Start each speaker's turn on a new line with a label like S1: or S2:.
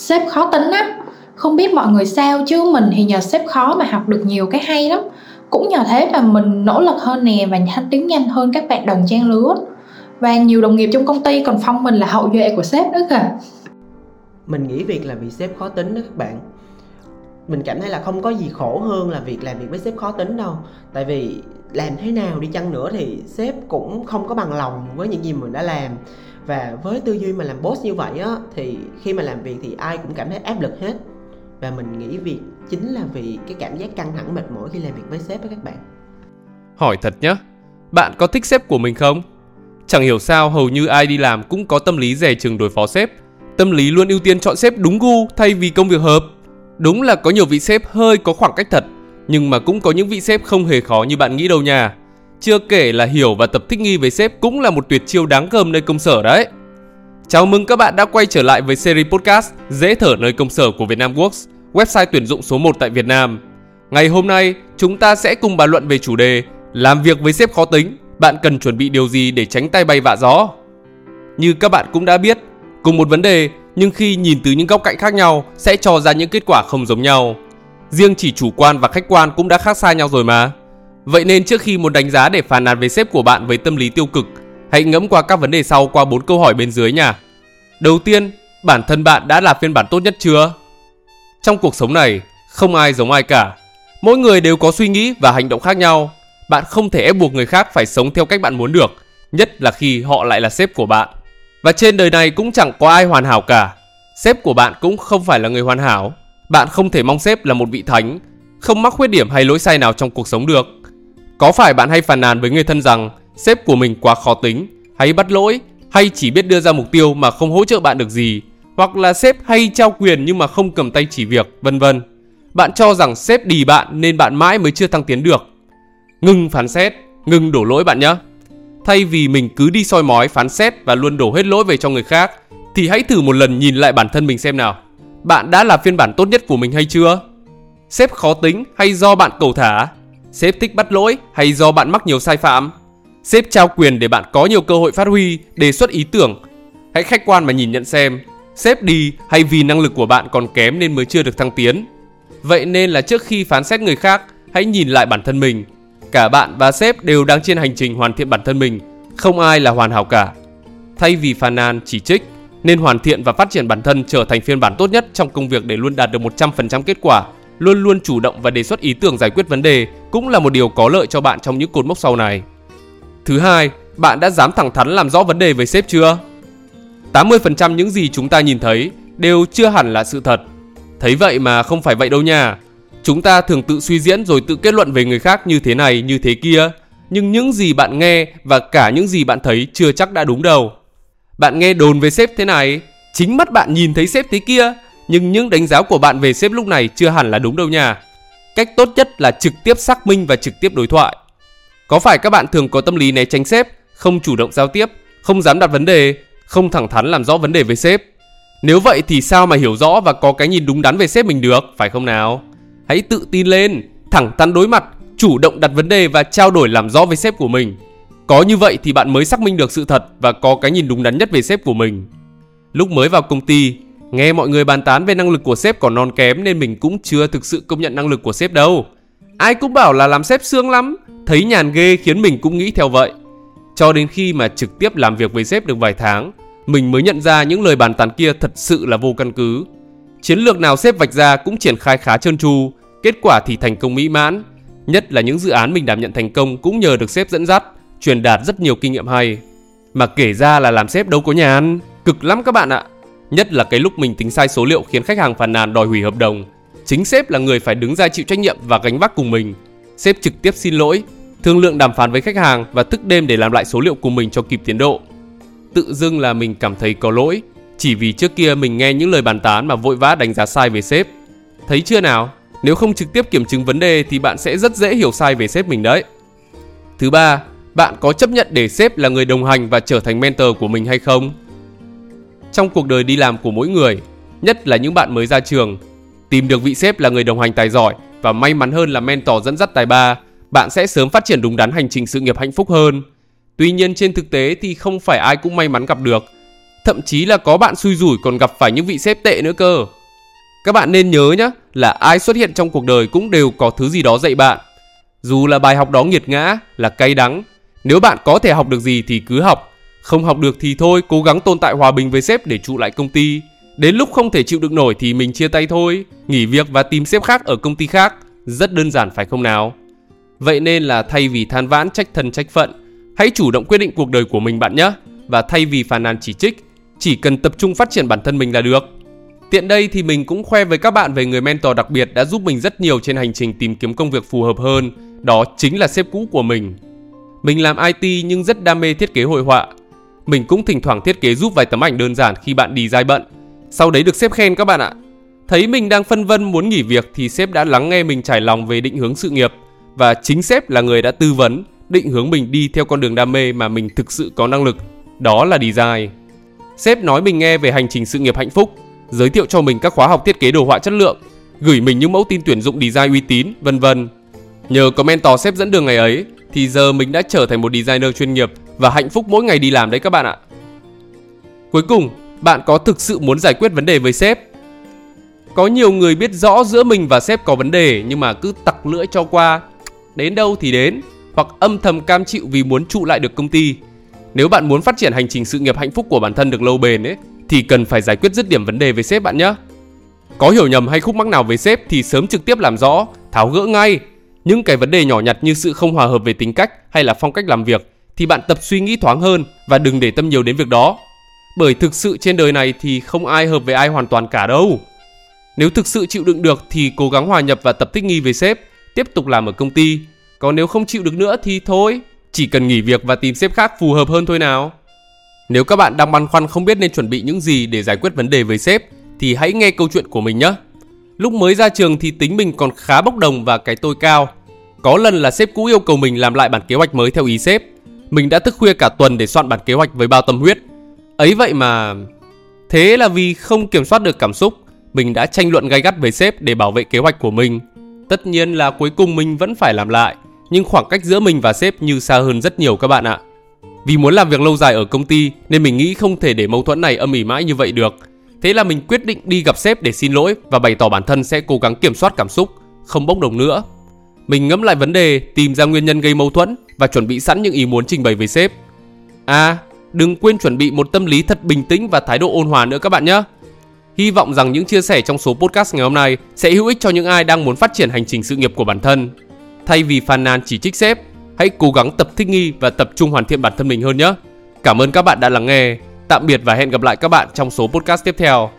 S1: sếp khó tính á không biết mọi người sao chứ mình thì nhờ sếp khó mà học được nhiều cái hay lắm. Cũng nhờ thế mà mình nỗ lực hơn nè và thăng tiến nhanh hơn các bạn đồng trang lứa. Và nhiều đồng nghiệp trong công ty còn phong mình là hậu duệ của sếp nữa kìa.
S2: Mình nghĩ việc là vì sếp khó tính đó các bạn. Mình cảm thấy là không có gì khổ hơn là việc làm việc với sếp khó tính đâu. Tại vì làm thế nào đi chăng nữa thì sếp cũng không có bằng lòng với những gì mình đã làm và với tư duy mà làm boss như vậy á, thì khi mà làm việc thì ai cũng cảm thấy áp lực hết. Và mình nghĩ việc chính là vì cái cảm giác căng thẳng mệt mỏi khi làm việc với sếp đó các bạn.
S3: Hỏi thật nhá, bạn có thích sếp của mình không? Chẳng hiểu sao hầu như ai đi làm cũng có tâm lý rẻ chừng đối phó sếp. Tâm lý luôn ưu tiên chọn sếp đúng gu thay vì công việc hợp. Đúng là có nhiều vị sếp hơi có khoảng cách thật, nhưng mà cũng có những vị sếp không hề khó như bạn nghĩ đâu nha chưa kể là hiểu và tập thích nghi với sếp cũng là một tuyệt chiêu đáng gờm nơi công sở đấy. Chào mừng các bạn đã quay trở lại với series podcast Dễ thở nơi công sở của Vietnam Works, website tuyển dụng số 1 tại Việt Nam. Ngày hôm nay, chúng ta sẽ cùng bàn luận về chủ đề Làm việc với sếp khó tính, bạn cần chuẩn bị điều gì để tránh tay bay vạ gió? Như các bạn cũng đã biết, cùng một vấn đề nhưng khi nhìn từ những góc cạnh khác nhau sẽ cho ra những kết quả không giống nhau. Riêng chỉ chủ quan và khách quan cũng đã khác xa nhau rồi mà. Vậy nên trước khi muốn đánh giá để phàn nàn về sếp của bạn với tâm lý tiêu cực, hãy ngẫm qua các vấn đề sau qua bốn câu hỏi bên dưới nha. Đầu tiên, bản thân bạn đã là phiên bản tốt nhất chưa? Trong cuộc sống này, không ai giống ai cả. Mỗi người đều có suy nghĩ và hành động khác nhau. Bạn không thể ép buộc người khác phải sống theo cách bạn muốn được, nhất là khi họ lại là sếp của bạn. Và trên đời này cũng chẳng có ai hoàn hảo cả. Sếp của bạn cũng không phải là người hoàn hảo. Bạn không thể mong sếp là một vị thánh, không mắc khuyết điểm hay lỗi sai nào trong cuộc sống được. Có phải bạn hay phàn nàn với người thân rằng sếp của mình quá khó tính, hay bắt lỗi, hay chỉ biết đưa ra mục tiêu mà không hỗ trợ bạn được gì, hoặc là sếp hay trao quyền nhưng mà không cầm tay chỉ việc, vân vân. Bạn cho rằng sếp đì bạn nên bạn mãi mới chưa thăng tiến được. Ngừng phán xét, ngừng đổ lỗi bạn nhé. Thay vì mình cứ đi soi mói, phán xét và luôn đổ hết lỗi về cho người khác, thì hãy thử một lần nhìn lại bản thân mình xem nào. Bạn đã là phiên bản tốt nhất của mình hay chưa? Sếp khó tính hay do bạn cầu thả? Sếp thích bắt lỗi hay do bạn mắc nhiều sai phạm? Sếp trao quyền để bạn có nhiều cơ hội phát huy, đề xuất ý tưởng. Hãy khách quan mà nhìn nhận xem, sếp đi hay vì năng lực của bạn còn kém nên mới chưa được thăng tiến. Vậy nên là trước khi phán xét người khác, hãy nhìn lại bản thân mình. Cả bạn và sếp đều đang trên hành trình hoàn thiện bản thân mình, không ai là hoàn hảo cả. Thay vì phàn nàn, chỉ trích, nên hoàn thiện và phát triển bản thân trở thành phiên bản tốt nhất trong công việc để luôn đạt được 100% kết quả luôn luôn chủ động và đề xuất ý tưởng giải quyết vấn đề cũng là một điều có lợi cho bạn trong những cột mốc sau này. Thứ hai, bạn đã dám thẳng thắn làm rõ vấn đề với sếp chưa? 80% những gì chúng ta nhìn thấy đều chưa hẳn là sự thật. Thấy vậy mà không phải vậy đâu nha. Chúng ta thường tự suy diễn rồi tự kết luận về người khác như thế này, như thế kia. Nhưng những gì bạn nghe và cả những gì bạn thấy chưa chắc đã đúng đâu. Bạn nghe đồn về sếp thế này, chính mắt bạn nhìn thấy sếp thế kia nhưng những đánh giá của bạn về sếp lúc này chưa hẳn là đúng đâu nha. Cách tốt nhất là trực tiếp xác minh và trực tiếp đối thoại. Có phải các bạn thường có tâm lý né tránh sếp, không chủ động giao tiếp, không dám đặt vấn đề, không thẳng thắn làm rõ vấn đề với sếp? Nếu vậy thì sao mà hiểu rõ và có cái nhìn đúng đắn về sếp mình được, phải không nào? Hãy tự tin lên, thẳng thắn đối mặt, chủ động đặt vấn đề và trao đổi làm rõ với sếp của mình. Có như vậy thì bạn mới xác minh được sự thật và có cái nhìn đúng đắn nhất về sếp của mình. Lúc mới vào công ty, Nghe mọi người bàn tán về năng lực của sếp còn non kém nên mình cũng chưa thực sự công nhận năng lực của sếp đâu. Ai cũng bảo là làm sếp sướng lắm, thấy nhàn ghê khiến mình cũng nghĩ theo vậy. Cho đến khi mà trực tiếp làm việc với sếp được vài tháng, mình mới nhận ra những lời bàn tán kia thật sự là vô căn cứ. Chiến lược nào sếp vạch ra cũng triển khai khá trơn tru, kết quả thì thành công mỹ mãn. Nhất là những dự án mình đảm nhận thành công cũng nhờ được sếp dẫn dắt, truyền đạt rất nhiều kinh nghiệm hay. Mà kể ra là làm sếp đâu có nhàn, cực lắm các bạn ạ. Nhất là cái lúc mình tính sai số liệu khiến khách hàng phàn nàn đòi hủy hợp đồng. Chính sếp là người phải đứng ra chịu trách nhiệm và gánh vác cùng mình. Sếp trực tiếp xin lỗi, thương lượng đàm phán với khách hàng và thức đêm để làm lại số liệu của mình cho kịp tiến độ. Tự dưng là mình cảm thấy có lỗi, chỉ vì trước kia mình nghe những lời bàn tán mà vội vã đánh giá sai về sếp. Thấy chưa nào? Nếu không trực tiếp kiểm chứng vấn đề thì bạn sẽ rất dễ hiểu sai về sếp mình đấy. Thứ ba, bạn có chấp nhận để sếp là người đồng hành và trở thành mentor của mình hay không? Trong cuộc đời đi làm của mỗi người, nhất là những bạn mới ra trường. Tìm được vị sếp là người đồng hành tài giỏi và may mắn hơn là mentor dẫn dắt tài ba, bạn sẽ sớm phát triển đúng đắn hành trình sự nghiệp hạnh phúc hơn. Tuy nhiên trên thực tế thì không phải ai cũng may mắn gặp được. Thậm chí là có bạn xui rủi còn gặp phải những vị sếp tệ nữa cơ. Các bạn nên nhớ nhé là ai xuất hiện trong cuộc đời cũng đều có thứ gì đó dạy bạn. Dù là bài học đó nghiệt ngã, là cay đắng, nếu bạn có thể học được gì thì cứ học, không học được thì thôi, cố gắng tồn tại hòa bình với sếp để trụ lại công ty. Đến lúc không thể chịu được nổi thì mình chia tay thôi, nghỉ việc và tìm sếp khác ở công ty khác. Rất đơn giản phải không nào? Vậy nên là thay vì than vãn trách thân trách phận, hãy chủ động quyết định cuộc đời của mình bạn nhé. Và thay vì phàn nàn chỉ trích, chỉ cần tập trung phát triển bản thân mình là được. Tiện đây thì mình cũng khoe với các bạn về người mentor đặc biệt đã giúp mình rất nhiều trên hành trình tìm kiếm công việc phù hợp hơn, đó chính là sếp cũ của mình. Mình làm IT nhưng rất đam mê thiết kế hội họa. Mình cũng thỉnh thoảng thiết kế giúp vài tấm ảnh đơn giản khi bạn đi dai bận. Sau đấy được sếp khen các bạn ạ. Thấy mình đang phân vân muốn nghỉ việc thì sếp đã lắng nghe mình trải lòng về định hướng sự nghiệp và chính sếp là người đã tư vấn, định hướng mình đi theo con đường đam mê mà mình thực sự có năng lực, đó là design. Sếp nói mình nghe về hành trình sự nghiệp hạnh phúc, giới thiệu cho mình các khóa học thiết kế đồ họa chất lượng, gửi mình những mẫu tin tuyển dụng design uy tín, vân vân. Nhờ có mentor sếp dẫn đường ngày ấy thì giờ mình đã trở thành một designer chuyên nghiệp và hạnh phúc mỗi ngày đi làm đấy các bạn ạ. Cuối cùng, bạn có thực sự muốn giải quyết vấn đề với sếp? Có nhiều người biết rõ giữa mình và sếp có vấn đề nhưng mà cứ tặc lưỡi cho qua, đến đâu thì đến, hoặc âm thầm cam chịu vì muốn trụ lại được công ty. Nếu bạn muốn phát triển hành trình sự nghiệp hạnh phúc của bản thân được lâu bền ấy, thì cần phải giải quyết dứt điểm vấn đề với sếp bạn nhé. Có hiểu nhầm hay khúc mắc nào với sếp thì sớm trực tiếp làm rõ, tháo gỡ ngay. Những cái vấn đề nhỏ nhặt như sự không hòa hợp về tính cách hay là phong cách làm việc thì bạn tập suy nghĩ thoáng hơn và đừng để tâm nhiều đến việc đó. Bởi thực sự trên đời này thì không ai hợp với ai hoàn toàn cả đâu. Nếu thực sự chịu đựng được thì cố gắng hòa nhập và tập thích nghi với sếp, tiếp tục làm ở công ty. Còn nếu không chịu được nữa thì thôi, chỉ cần nghỉ việc và tìm sếp khác phù hợp hơn thôi nào. Nếu các bạn đang băn khoăn không biết nên chuẩn bị những gì để giải quyết vấn đề với sếp thì hãy nghe câu chuyện của mình nhé. Lúc mới ra trường thì tính mình còn khá bốc đồng và cái tôi cao. Có lần là sếp cũ yêu cầu mình làm lại bản kế hoạch mới theo ý sếp. Mình đã thức khuya cả tuần để soạn bản kế hoạch với bao tâm huyết. Ấy vậy mà... Thế là vì không kiểm soát được cảm xúc, mình đã tranh luận gay gắt với sếp để bảo vệ kế hoạch của mình. Tất nhiên là cuối cùng mình vẫn phải làm lại, nhưng khoảng cách giữa mình và sếp như xa hơn rất nhiều các bạn ạ. Vì muốn làm việc lâu dài ở công ty nên mình nghĩ không thể để mâu thuẫn này âm ỉ mãi như vậy được. Thế là mình quyết định đi gặp sếp để xin lỗi và bày tỏ bản thân sẽ cố gắng kiểm soát cảm xúc, không bốc đồng nữa. Mình ngẫm lại vấn đề, tìm ra nguyên nhân gây mâu thuẫn và chuẩn bị sẵn những ý muốn trình bày với sếp. À, đừng quên chuẩn bị một tâm lý thật bình tĩnh và thái độ ôn hòa nữa các bạn nhé. Hy vọng rằng những chia sẻ trong số podcast ngày hôm nay sẽ hữu ích cho những ai đang muốn phát triển hành trình sự nghiệp của bản thân. Thay vì phàn nàn chỉ trích sếp, hãy cố gắng tập thích nghi và tập trung hoàn thiện bản thân mình hơn nhé. Cảm ơn các bạn đã lắng nghe. Tạm biệt và hẹn gặp lại các bạn trong số podcast tiếp theo.